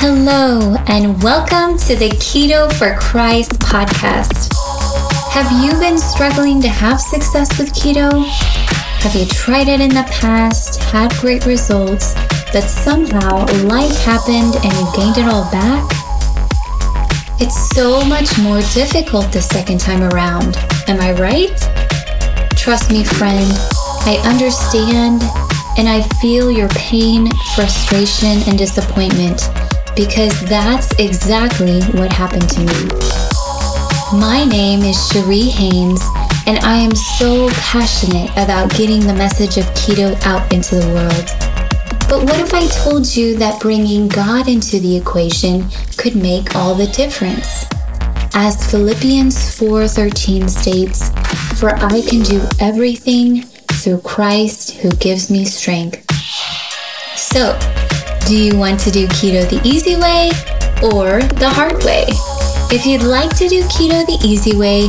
Hello, and welcome to the Keto for Christ podcast. Have you been struggling to have success with keto? Have you tried it in the past, had great results, but somehow life happened and you gained it all back? It's so much more difficult the second time around. Am I right? Trust me, friend, I understand and I feel your pain, frustration, and disappointment because that's exactly what happened to me. My name is Cherie Haynes, and I am so passionate about getting the message of keto out into the world. But what if I told you that bringing God into the equation could make all the difference? As Philippians 4:13 states, "For I can do everything through Christ who gives me strength." So, do you want to do keto the easy way or the hard way? If you'd like to do keto the easy way,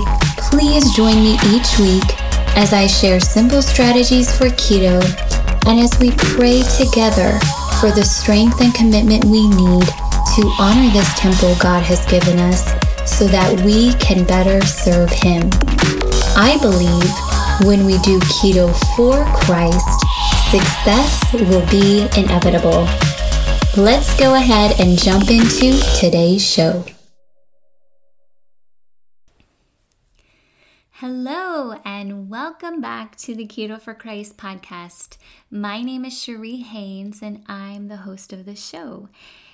please join me each week as I share simple strategies for keto and as we pray together for the strength and commitment we need to honor this temple God has given us so that we can better serve Him. I believe when we do keto for Christ, success will be inevitable. Let's go ahead and jump into today's show. Hello, and welcome back to the Keto for Christ podcast. My name is Cherie Haynes, and I'm the host of the show.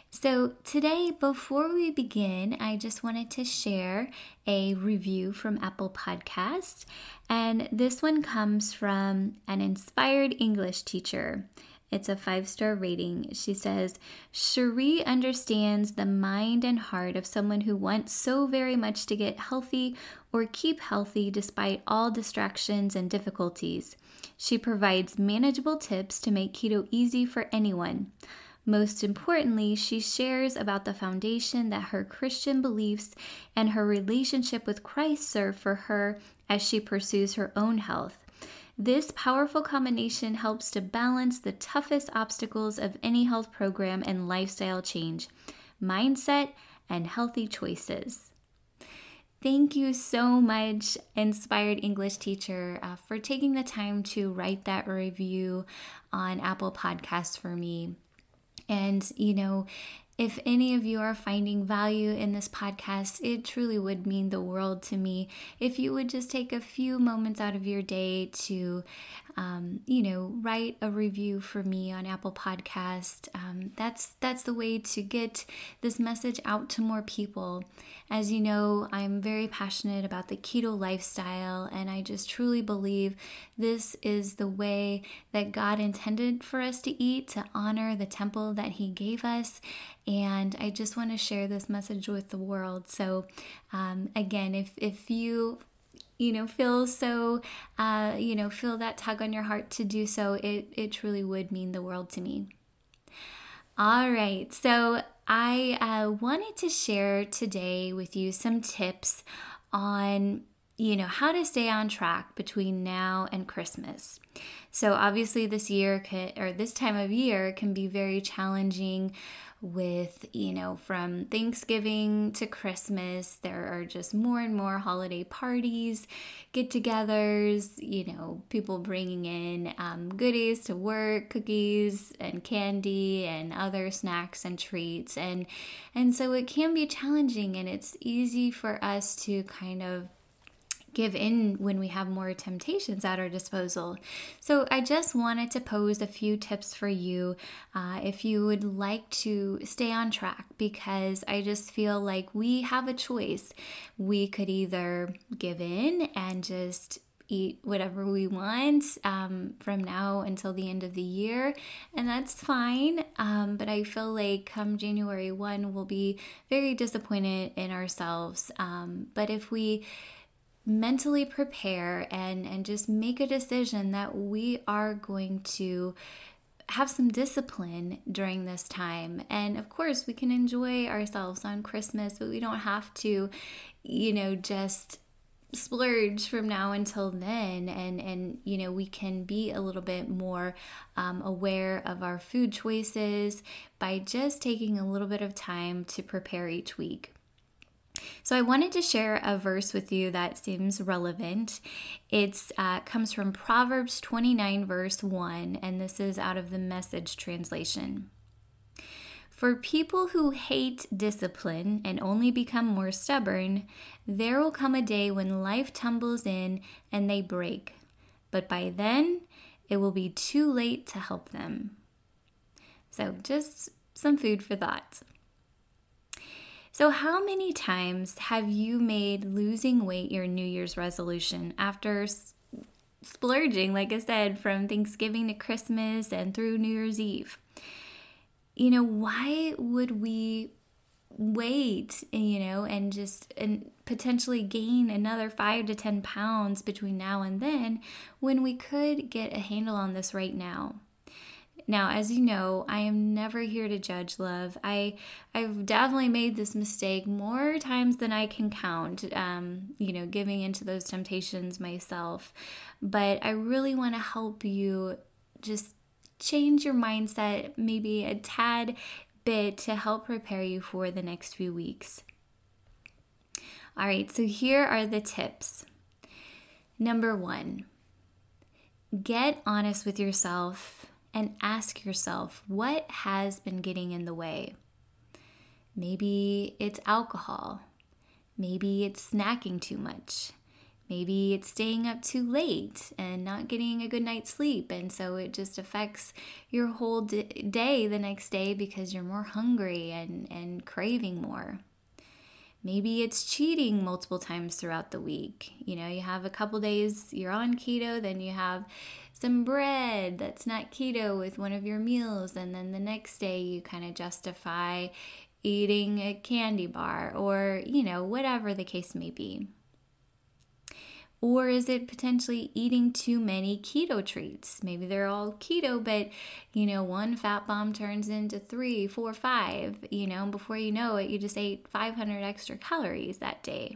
So, today, before we begin, I just wanted to share a review from Apple Podcasts. And this one comes from an inspired English teacher. It's a five star rating. She says, Cherie understands the mind and heart of someone who wants so very much to get healthy or keep healthy despite all distractions and difficulties. She provides manageable tips to make keto easy for anyone. Most importantly, she shares about the foundation that her Christian beliefs and her relationship with Christ serve for her as she pursues her own health. This powerful combination helps to balance the toughest obstacles of any health program and lifestyle change mindset and healthy choices. Thank you so much, inspired English teacher, uh, for taking the time to write that review on Apple Podcasts for me. And, you know, if any of you are finding value in this podcast, it truly would mean the world to me if you would just take a few moments out of your day to, um, you know, write a review for me on Apple Podcast. Um, that's that's the way to get this message out to more people. As you know, I'm very passionate about the keto lifestyle, and I just truly believe this is the way that God intended for us to eat to honor the temple that He gave us. And I just want to share this message with the world. So, um, again, if, if you you know feel so uh, you know feel that tug on your heart to do so it, it truly would mean the world to me all right so I uh, wanted to share today with you some tips on you know how to stay on track between now and Christmas. So obviously this year or this time of year can be very challenging with, you know, from Thanksgiving to Christmas, there are just more and more holiday parties, get togethers, you know, people bringing in um, goodies to work, cookies and candy and other snacks and treats. And, and so it can be challenging and it's easy for us to kind of give in when we have more temptations at our disposal. So, I just wanted to pose a few tips for you uh, if you would like to stay on track because I just feel like we have a choice. We could either give in and just eat whatever we want um, from now until the end of the year, and that's fine. Um, but I feel like come January 1, we'll be very disappointed in ourselves. Um, but if we mentally prepare and and just make a decision that we are going to have some discipline during this time. And of course, we can enjoy ourselves on Christmas, but we don't have to, you know, just splurge from now until then and and you know we can be a little bit more um, aware of our food choices by just taking a little bit of time to prepare each week so I wanted to share a verse with you that seems relevant. It uh, comes from Proverbs 29, verse 1, and this is out of the message translation. For people who hate discipline and only become more stubborn, there will come a day when life tumbles in and they break. But by then, it will be too late to help them. So, just some food for thought. So, how many times have you made losing weight your New Year's resolution after splurging, like I said, from Thanksgiving to Christmas and through New Year's Eve? You know, why would we wait, you know, and just and potentially gain another five to 10 pounds between now and then when we could get a handle on this right now? Now, as you know, I am never here to judge love. I I've definitely made this mistake more times than I can count. Um, you know, giving into those temptations myself, but I really want to help you just change your mindset maybe a tad bit to help prepare you for the next few weeks. All right, so here are the tips. Number one, get honest with yourself and ask yourself what has been getting in the way. Maybe it's alcohol. Maybe it's snacking too much. Maybe it's staying up too late and not getting a good night's sleep. And so it just affects your whole day the next day because you're more hungry and, and craving more. Maybe it's cheating multiple times throughout the week. You know, you have a couple days you're on keto, then you have some bread that's not keto with one of your meals, and then the next day you kind of justify eating a candy bar or, you know, whatever the case may be. Or is it potentially eating too many keto treats? Maybe they're all keto, but you know, one fat bomb turns into three, four, five, you know, before you know it, you just ate 500 extra calories that day.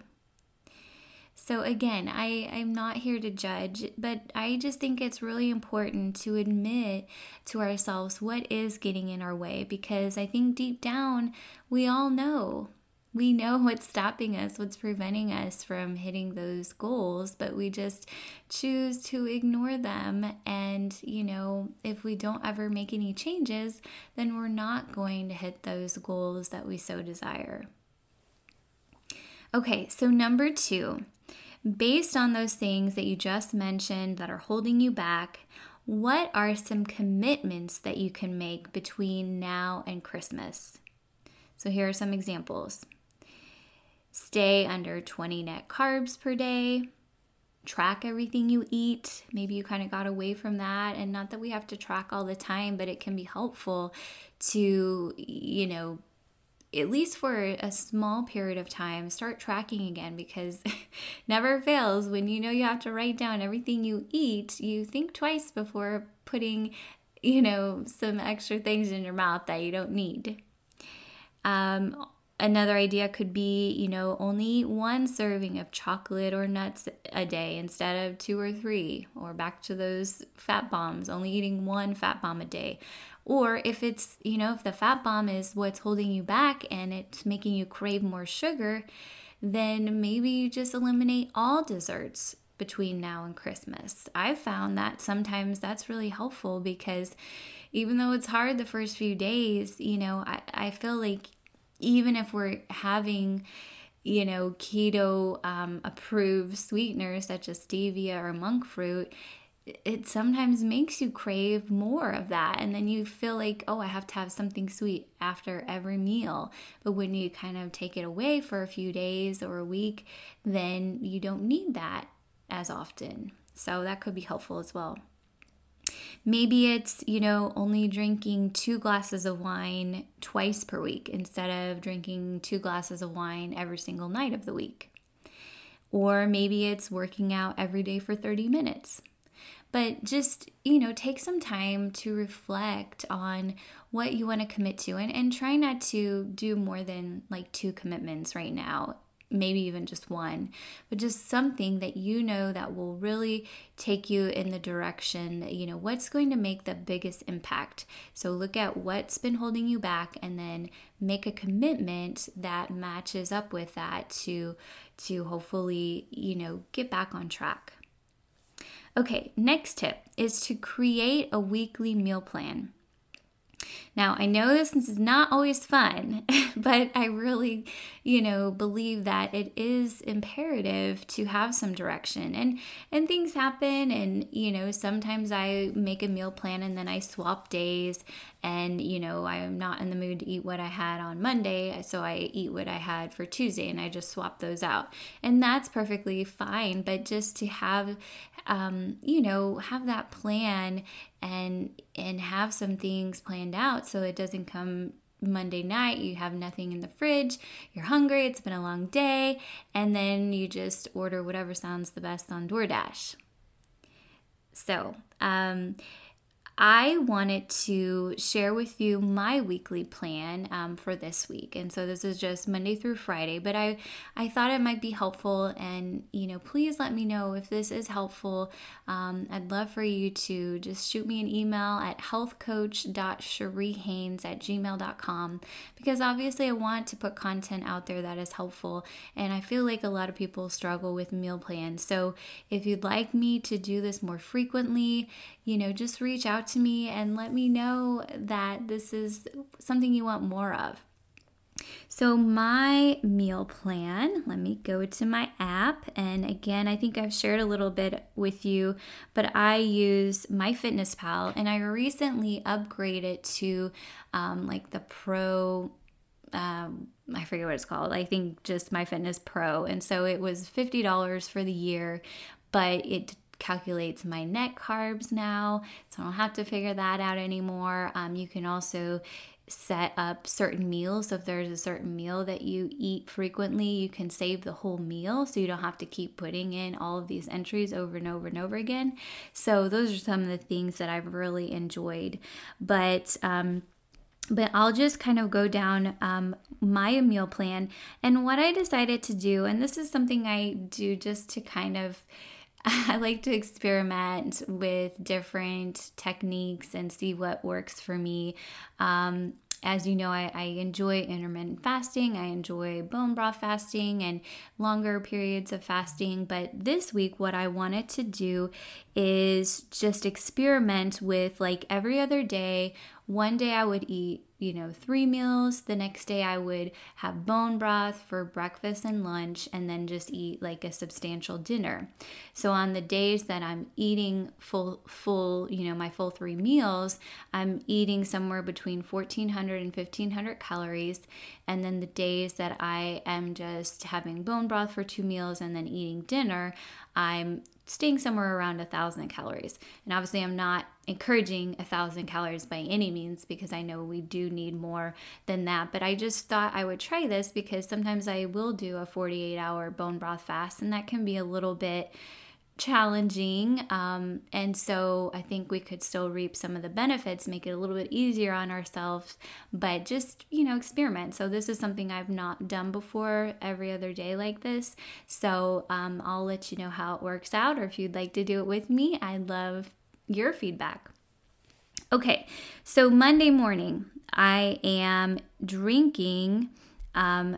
So, again, I, I'm not here to judge, but I just think it's really important to admit to ourselves what is getting in our way because I think deep down we all know. We know what's stopping us, what's preventing us from hitting those goals, but we just choose to ignore them. And, you know, if we don't ever make any changes, then we're not going to hit those goals that we so desire. Okay, so number two based on those things that you just mentioned that are holding you back, what are some commitments that you can make between now and Christmas? So, here are some examples stay under 20 net carbs per day, track everything you eat. Maybe you kind of got away from that. And not that we have to track all the time, but it can be helpful to, you know, at least for a small period of time, start tracking again because never fails when you know you have to write down everything you eat, you think twice before putting, you know, some extra things in your mouth that you don't need. Um, another idea could be, you know, only one serving of chocolate or nuts a day instead of two or three, or back to those fat bombs, only eating one fat bomb a day. Or if it's, you know, if the fat bomb is what's holding you back and it's making you crave more sugar, then maybe you just eliminate all desserts between now and Christmas. I've found that sometimes that's really helpful because even though it's hard the first few days, you know, I, I feel like even if we're having you know, keto um, approved sweeteners such as stevia or monk fruit, it sometimes makes you crave more of that. And then you feel like oh i have to have something sweet after every meal. But when you kind of take it away for a few days or a week then you don't need that as often. So that could be helpful as well. Maybe it's you know only drinking two glasses of wine twice per week instead of drinking two glasses of wine every single night of the week. Or maybe it's working out every day for 30 minutes but just, you know, take some time to reflect on what you want to commit to and, and try not to do more than like two commitments right now. maybe even just one, but just something that you know that will really take you in the direction, you know, what's going to make the biggest impact. So look at what's been holding you back and then make a commitment that matches up with that to to hopefully, you know, get back on track. Okay, next tip is to create a weekly meal plan. Now, I know this is not always fun, but I really, you know, believe that it is imperative to have some direction. And and things happen and, you know, sometimes I make a meal plan and then I swap days and, you know, I'm not in the mood to eat what I had on Monday, so I eat what I had for Tuesday and I just swap those out. And that's perfectly fine, but just to have um, you know, have that plan and and have some things planned out so it doesn't come Monday night, you have nothing in the fridge, you're hungry, it's been a long day, and then you just order whatever sounds the best on DoorDash. So, um, I wanted to share with you my weekly plan um, for this week. And so this is just Monday through Friday, but I, I thought it might be helpful. And, you know, please let me know if this is helpful. Um, I'd love for you to just shoot me an email at healthcoach.cheriehaines at gmail.com because obviously I want to put content out there that is helpful. And I feel like a lot of people struggle with meal plans. So if you'd like me to do this more frequently, you know, just reach out to me and let me know that this is something you want more of. So, my meal plan, let me go to my app. And again, I think I've shared a little bit with you, but I use MyFitnessPal and I recently upgraded to um, like the Pro. Um, I forget what it's called. I think just MyFitness Pro. And so it was $50 for the year, but it calculates my net carbs now, so I don't have to figure that out anymore. Um, you can also set up certain meals. So if there's a certain meal that you eat frequently, you can save the whole meal so you don't have to keep putting in all of these entries over and over and over again. So those are some of the things that I've really enjoyed. But um, but I'll just kind of go down um, my meal plan and what I decided to do. And this is something I do just to kind of I like to experiment with different techniques and see what works for me. Um, as you know, I, I, enjoy intermittent fasting, I enjoy bone broth fasting and longer periods of fasting. But this week, what I wanted to do is just experiment with like every other day. One day I would eat you know, three meals. The next day, I would have bone broth for breakfast and lunch, and then just eat like a substantial dinner. So, on the days that I'm eating full, full, you know, my full three meals, I'm eating somewhere between 1400 and 1500 calories. And then the days that I am just having bone broth for two meals and then eating dinner, I'm staying somewhere around a thousand calories. And obviously, I'm not encouraging a thousand calories by any means because I know we do need more than that. But I just thought I would try this because sometimes I will do a 48 hour bone broth fast, and that can be a little bit challenging. Um, and so I think we could still reap some of the benefits, make it a little bit easier on ourselves, but just, you know, experiment. So this is something I've not done before every other day like this. So um, I'll let you know how it works out, or if you'd like to do it with me, I love your feedback. Okay, so Monday morning, I am drinking um,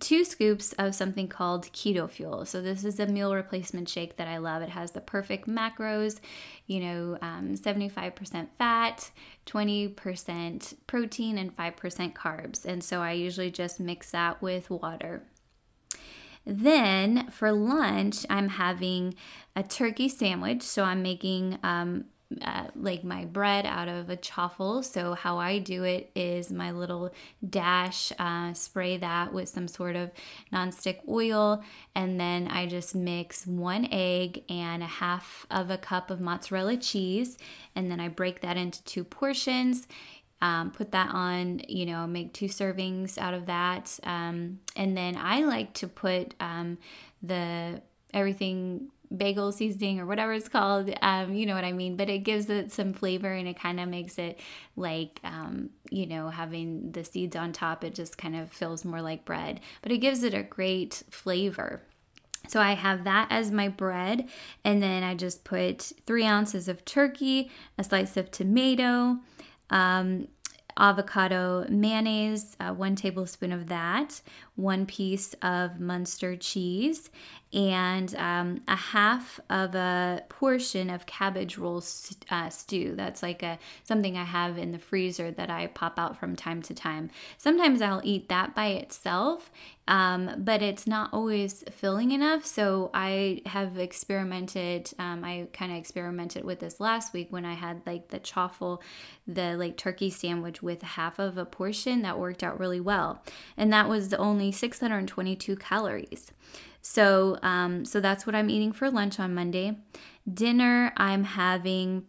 two scoops of something called Keto Fuel. So, this is a meal replacement shake that I love. It has the perfect macros, you know, um, 75% fat, 20% protein, and 5% carbs. And so, I usually just mix that with water. Then for lunch, I'm having a turkey sandwich. So I'm making um, uh, like my bread out of a chaffle. So, how I do it is my little dash, uh, spray that with some sort of nonstick oil, and then I just mix one egg and a half of a cup of mozzarella cheese, and then I break that into two portions. Um, put that on, you know, make two servings out of that. Um, and then I like to put um, the everything bagel seasoning or whatever it's called. Um, you know what I mean? But it gives it some flavor and it kind of makes it like, um, you know, having the seeds on top, it just kind of feels more like bread. But it gives it a great flavor. So I have that as my bread, and then I just put three ounces of turkey, a slice of tomato, um, avocado mayonnaise, uh, one tablespoon of that, one piece of Munster cheese, and um, a half of a portion of cabbage roll uh, stew. That's like a something I have in the freezer that I pop out from time to time. Sometimes I'll eat that by itself, um, but it's not always filling enough. So I have experimented. Um, I kind of experimented with this last week when I had like the chaffle, the like turkey sandwich with half of a portion. That worked out really well, and that was only 622 calories. So, um, so that's what I'm eating for lunch on Monday. Dinner, I'm having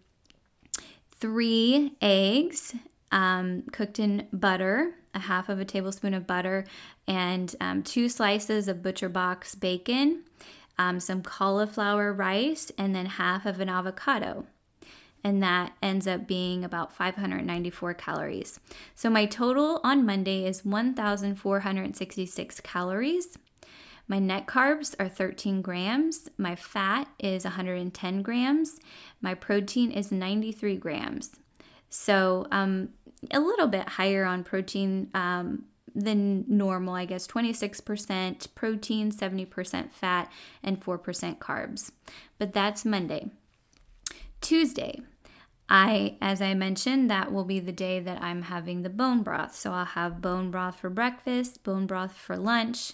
three eggs um, cooked in butter, a half of a tablespoon of butter, and um, two slices of Butcher Box bacon, um, some cauliflower rice, and then half of an avocado. And that ends up being about 594 calories. So my total on Monday is 1,466 calories. My net carbs are 13 grams. My fat is 110 grams. My protein is 93 grams. So um, a little bit higher on protein um, than normal, I guess 26% protein, 70% fat, and 4% carbs. But that's Monday. Tuesday, I, as I mentioned, that will be the day that I'm having the bone broth. So I'll have bone broth for breakfast, bone broth for lunch,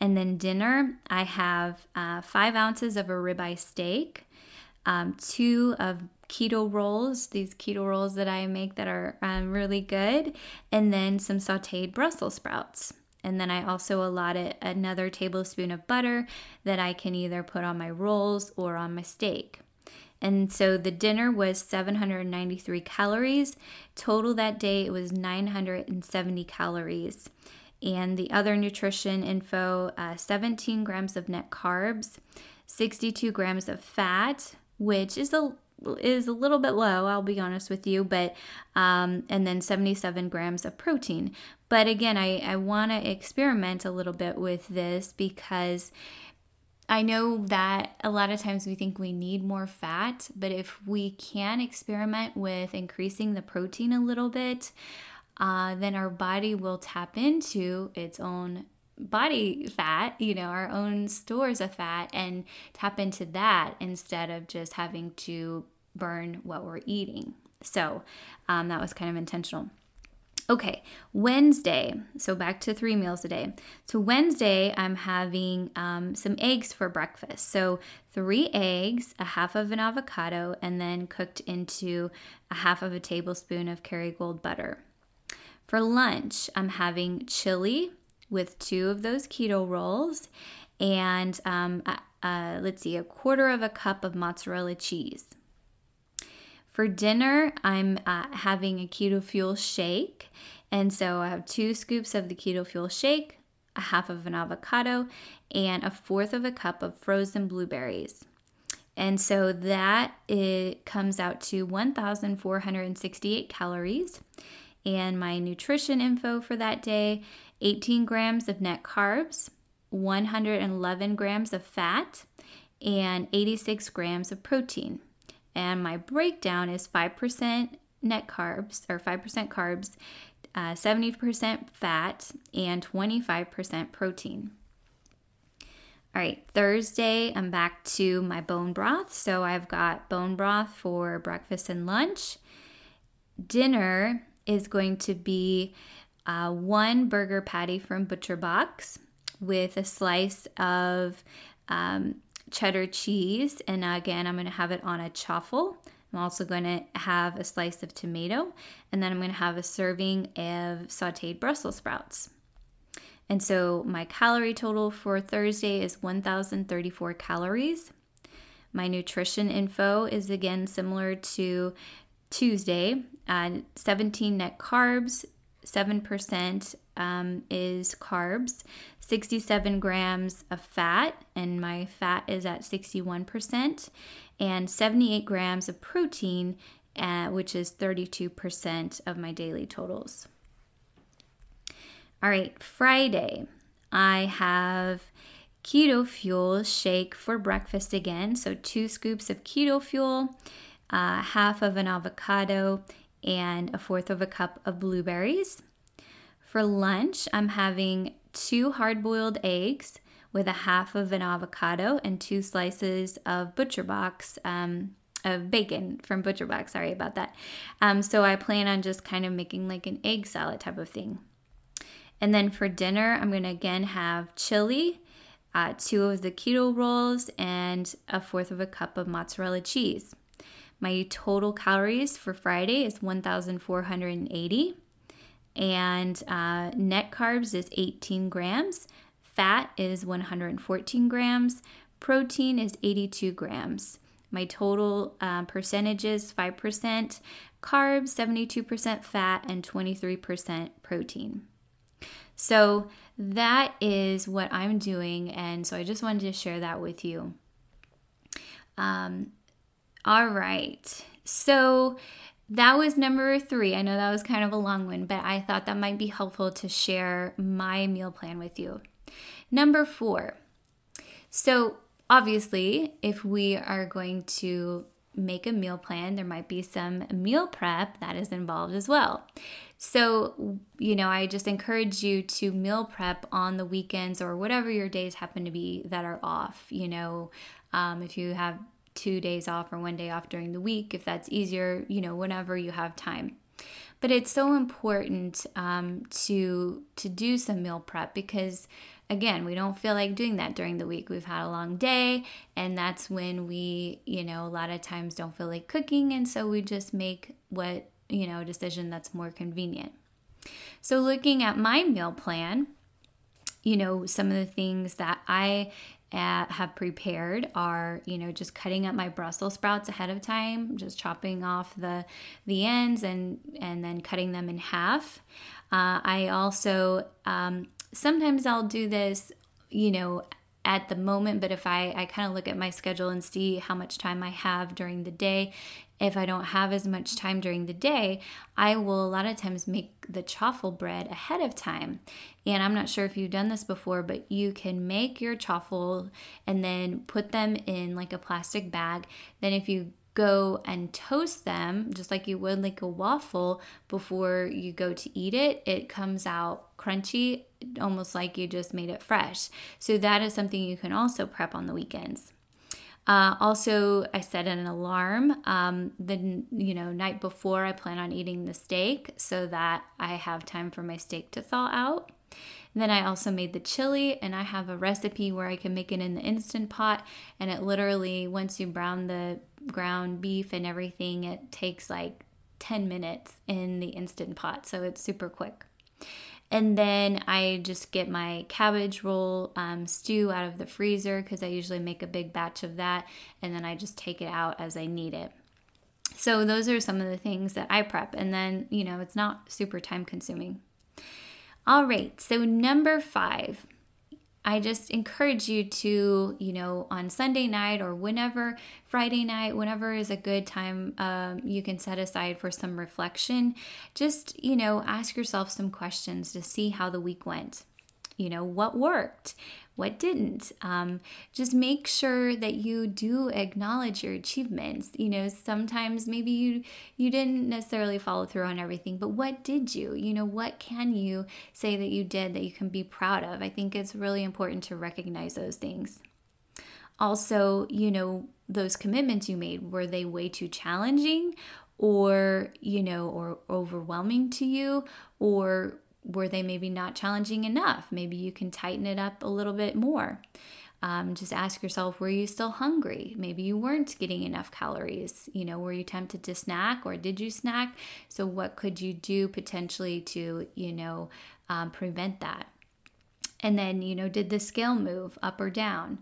and then dinner, I have uh, five ounces of a ribeye steak, um, two of keto rolls, these keto rolls that I make that are um, really good, and then some sauteed Brussels sprouts. And then I also allotted another tablespoon of butter that I can either put on my rolls or on my steak. And so the dinner was 793 calories. Total that day, it was 970 calories and the other nutrition info uh, 17 grams of net carbs, 62 grams of fat, which is a is a little bit low, I'll be honest with you, but um, and then 77 grams of protein. But again, I, I want to experiment a little bit with this because I know that a lot of times we think we need more fat, but if we can experiment with increasing the protein a little bit, uh, then our body will tap into its own body fat, you know, our own stores of fat, and tap into that instead of just having to burn what we're eating. So um, that was kind of intentional. Okay, Wednesday. So back to three meals a day. So Wednesday, I'm having um, some eggs for breakfast. So three eggs, a half of an avocado, and then cooked into a half of a tablespoon of Kerrygold butter. For lunch, I'm having chili with two of those keto rolls and um, uh, let's see, a quarter of a cup of mozzarella cheese. For dinner, I'm uh, having a keto fuel shake. And so I have two scoops of the keto fuel shake, a half of an avocado, and a fourth of a cup of frozen blueberries. And so that it comes out to 1,468 calories and my nutrition info for that day 18 grams of net carbs, 111 grams of fat, and 86 grams of protein. And my breakdown is 5% net carbs or 5% carbs, uh, 70% fat, and 25% protein. All right, Thursday, I'm back to my bone broth. So I've got bone broth for breakfast and lunch. Dinner, is going to be uh, one burger patty from Butcher Box with a slice of um, cheddar cheese. And again, I'm going to have it on a chaffle. I'm also going to have a slice of tomato. And then I'm going to have a serving of sauteed Brussels sprouts. And so my calorie total for Thursday is 1,034 calories. My nutrition info is again similar to Tuesday, uh, 17 net carbs, 7% um, is carbs, 67 grams of fat, and my fat is at 61%, and 78 grams of protein, uh, which is 32% of my daily totals. All right, Friday, I have keto fuel shake for breakfast again. So, two scoops of keto fuel, uh, half of an avocado, and a fourth of a cup of blueberries. For lunch, I'm having two hard boiled eggs with a half of an avocado and two slices of Butcher Box. Um, of bacon from Butcher Box. Sorry about that. Um, so I plan on just kind of making like an egg salad type of thing. And then for dinner, I'm going to again have chili, uh, two of the keto rolls, and a fourth of a cup of mozzarella cheese. My total calories for Friday is 1,480, and uh, net carbs is 18 grams, fat is 114 grams, protein is 82 grams. My total uh, percentages 5% carbs, 72% fat, and 23% protein. So that is what I'm doing, and so I just wanted to share that with you. Um, all right. So that was number three. I know that was kind of a long one, but I thought that might be helpful to share my meal plan with you. Number four. So, obviously, if we are going to make a meal plan, there might be some meal prep that is involved as well. So, you know, I just encourage you to meal prep on the weekends or whatever your days happen to be that are off. You know, um, if you have two days off or one day off during the week if that's easier, you know, whenever you have time. But it's so important um, to to do some meal prep because again, we don't feel like doing that during the week. We've had a long day, and that's when we, you know, a lot of times don't feel like cooking, and so we just make what you know decision that's more convenient. So, looking at my meal plan, you know, some of the things that I at, have prepared are you know just cutting up my brussels sprouts ahead of time just chopping off the the ends and and then cutting them in half. Uh, i also um, sometimes i'll do this you know at the moment but if i i kind of look at my schedule and see how much time i have during the day if I don't have as much time during the day, I will a lot of times make the chaffle bread ahead of time. And I'm not sure if you've done this before, but you can make your chaffle and then put them in like a plastic bag. Then if you go and toast them just like you would like a waffle before you go to eat it, it comes out crunchy, almost like you just made it fresh. So that is something you can also prep on the weekends. Uh, also, I set an alarm um, the you know night before. I plan on eating the steak so that I have time for my steak to thaw out. then I also made the chili, and I have a recipe where I can make it in the instant pot. And it literally, once you brown the ground beef and everything, it takes like 10 minutes in the instant pot. So it's super quick. And then I just get my cabbage roll um, stew out of the freezer because I usually make a big batch of that. And then I just take it out as I need it. So those are some of the things that I prep. And then, you know, it's not super time consuming. All right, so number five, I just encourage you to, you know, on Sunday night or whenever, Friday night, whenever is a good time um, you can set aside for some reflection, just, you know, ask yourself some questions to see how the week went. You know, what worked? What didn't. Um, just make sure that you do acknowledge your achievements. You know, sometimes maybe you you didn't necessarily follow through on everything, but what did you? You know, what can you say that you did that you can be proud of? I think it's really important to recognize those things. Also, you know, those commitments you made were they way too challenging or you know or overwhelming to you or were they maybe not challenging enough? Maybe you can tighten it up a little bit more. Um, just ask yourself were you still hungry? Maybe you weren't getting enough calories. You know were you tempted to snack or did you snack? So what could you do potentially to you know um, prevent that? And then you know did the scale move up or down?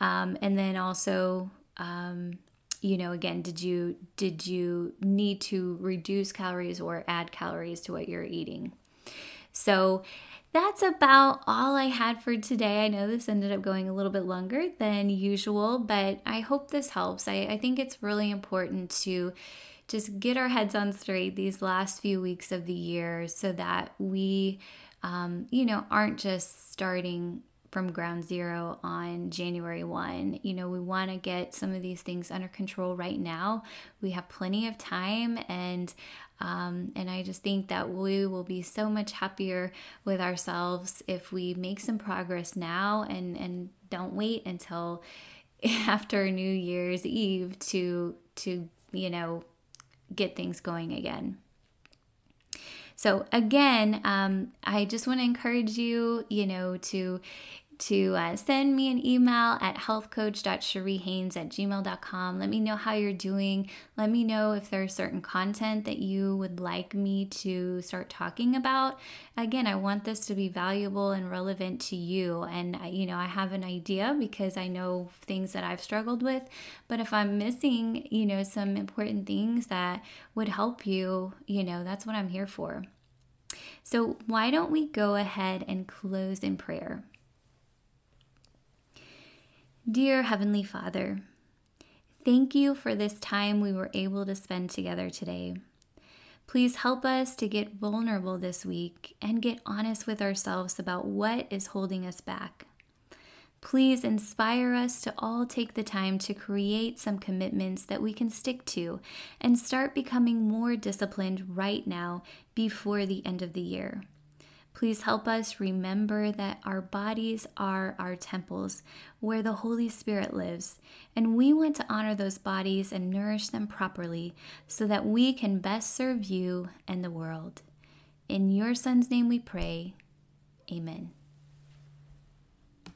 Um, and then also um, you know again did you did you need to reduce calories or add calories to what you're eating So, that's about all I had for today. I know this ended up going a little bit longer than usual, but I hope this helps. I, I think it's really important to just get our heads on straight these last few weeks of the year so that we, um, you know, aren't just starting from ground zero on January 1. You know, we want to get some of these things under control right now. We have plenty of time and um, and I just think that we will be so much happier with ourselves if we make some progress now and and don't wait until after New Year's Eve to to you know get things going again. So again, um, I just want to encourage you, you know, to to uh, send me an email at healthcoach.cheriehaines at gmail.com. Let me know how you're doing. Let me know if there's certain content that you would like me to start talking about. Again, I want this to be valuable and relevant to you. And, you know, I have an idea because I know things that I've struggled with. But if I'm missing, you know, some important things that would help you, you know, that's what I'm here for. So, why don't we go ahead and close in prayer? Dear Heavenly Father, thank you for this time we were able to spend together today. Please help us to get vulnerable this week and get honest with ourselves about what is holding us back. Please inspire us to all take the time to create some commitments that we can stick to and start becoming more disciplined right now before the end of the year. Please help us remember that our bodies are our temples where the Holy Spirit lives, and we want to honor those bodies and nourish them properly so that we can best serve you and the world. In your Son's name we pray. Amen.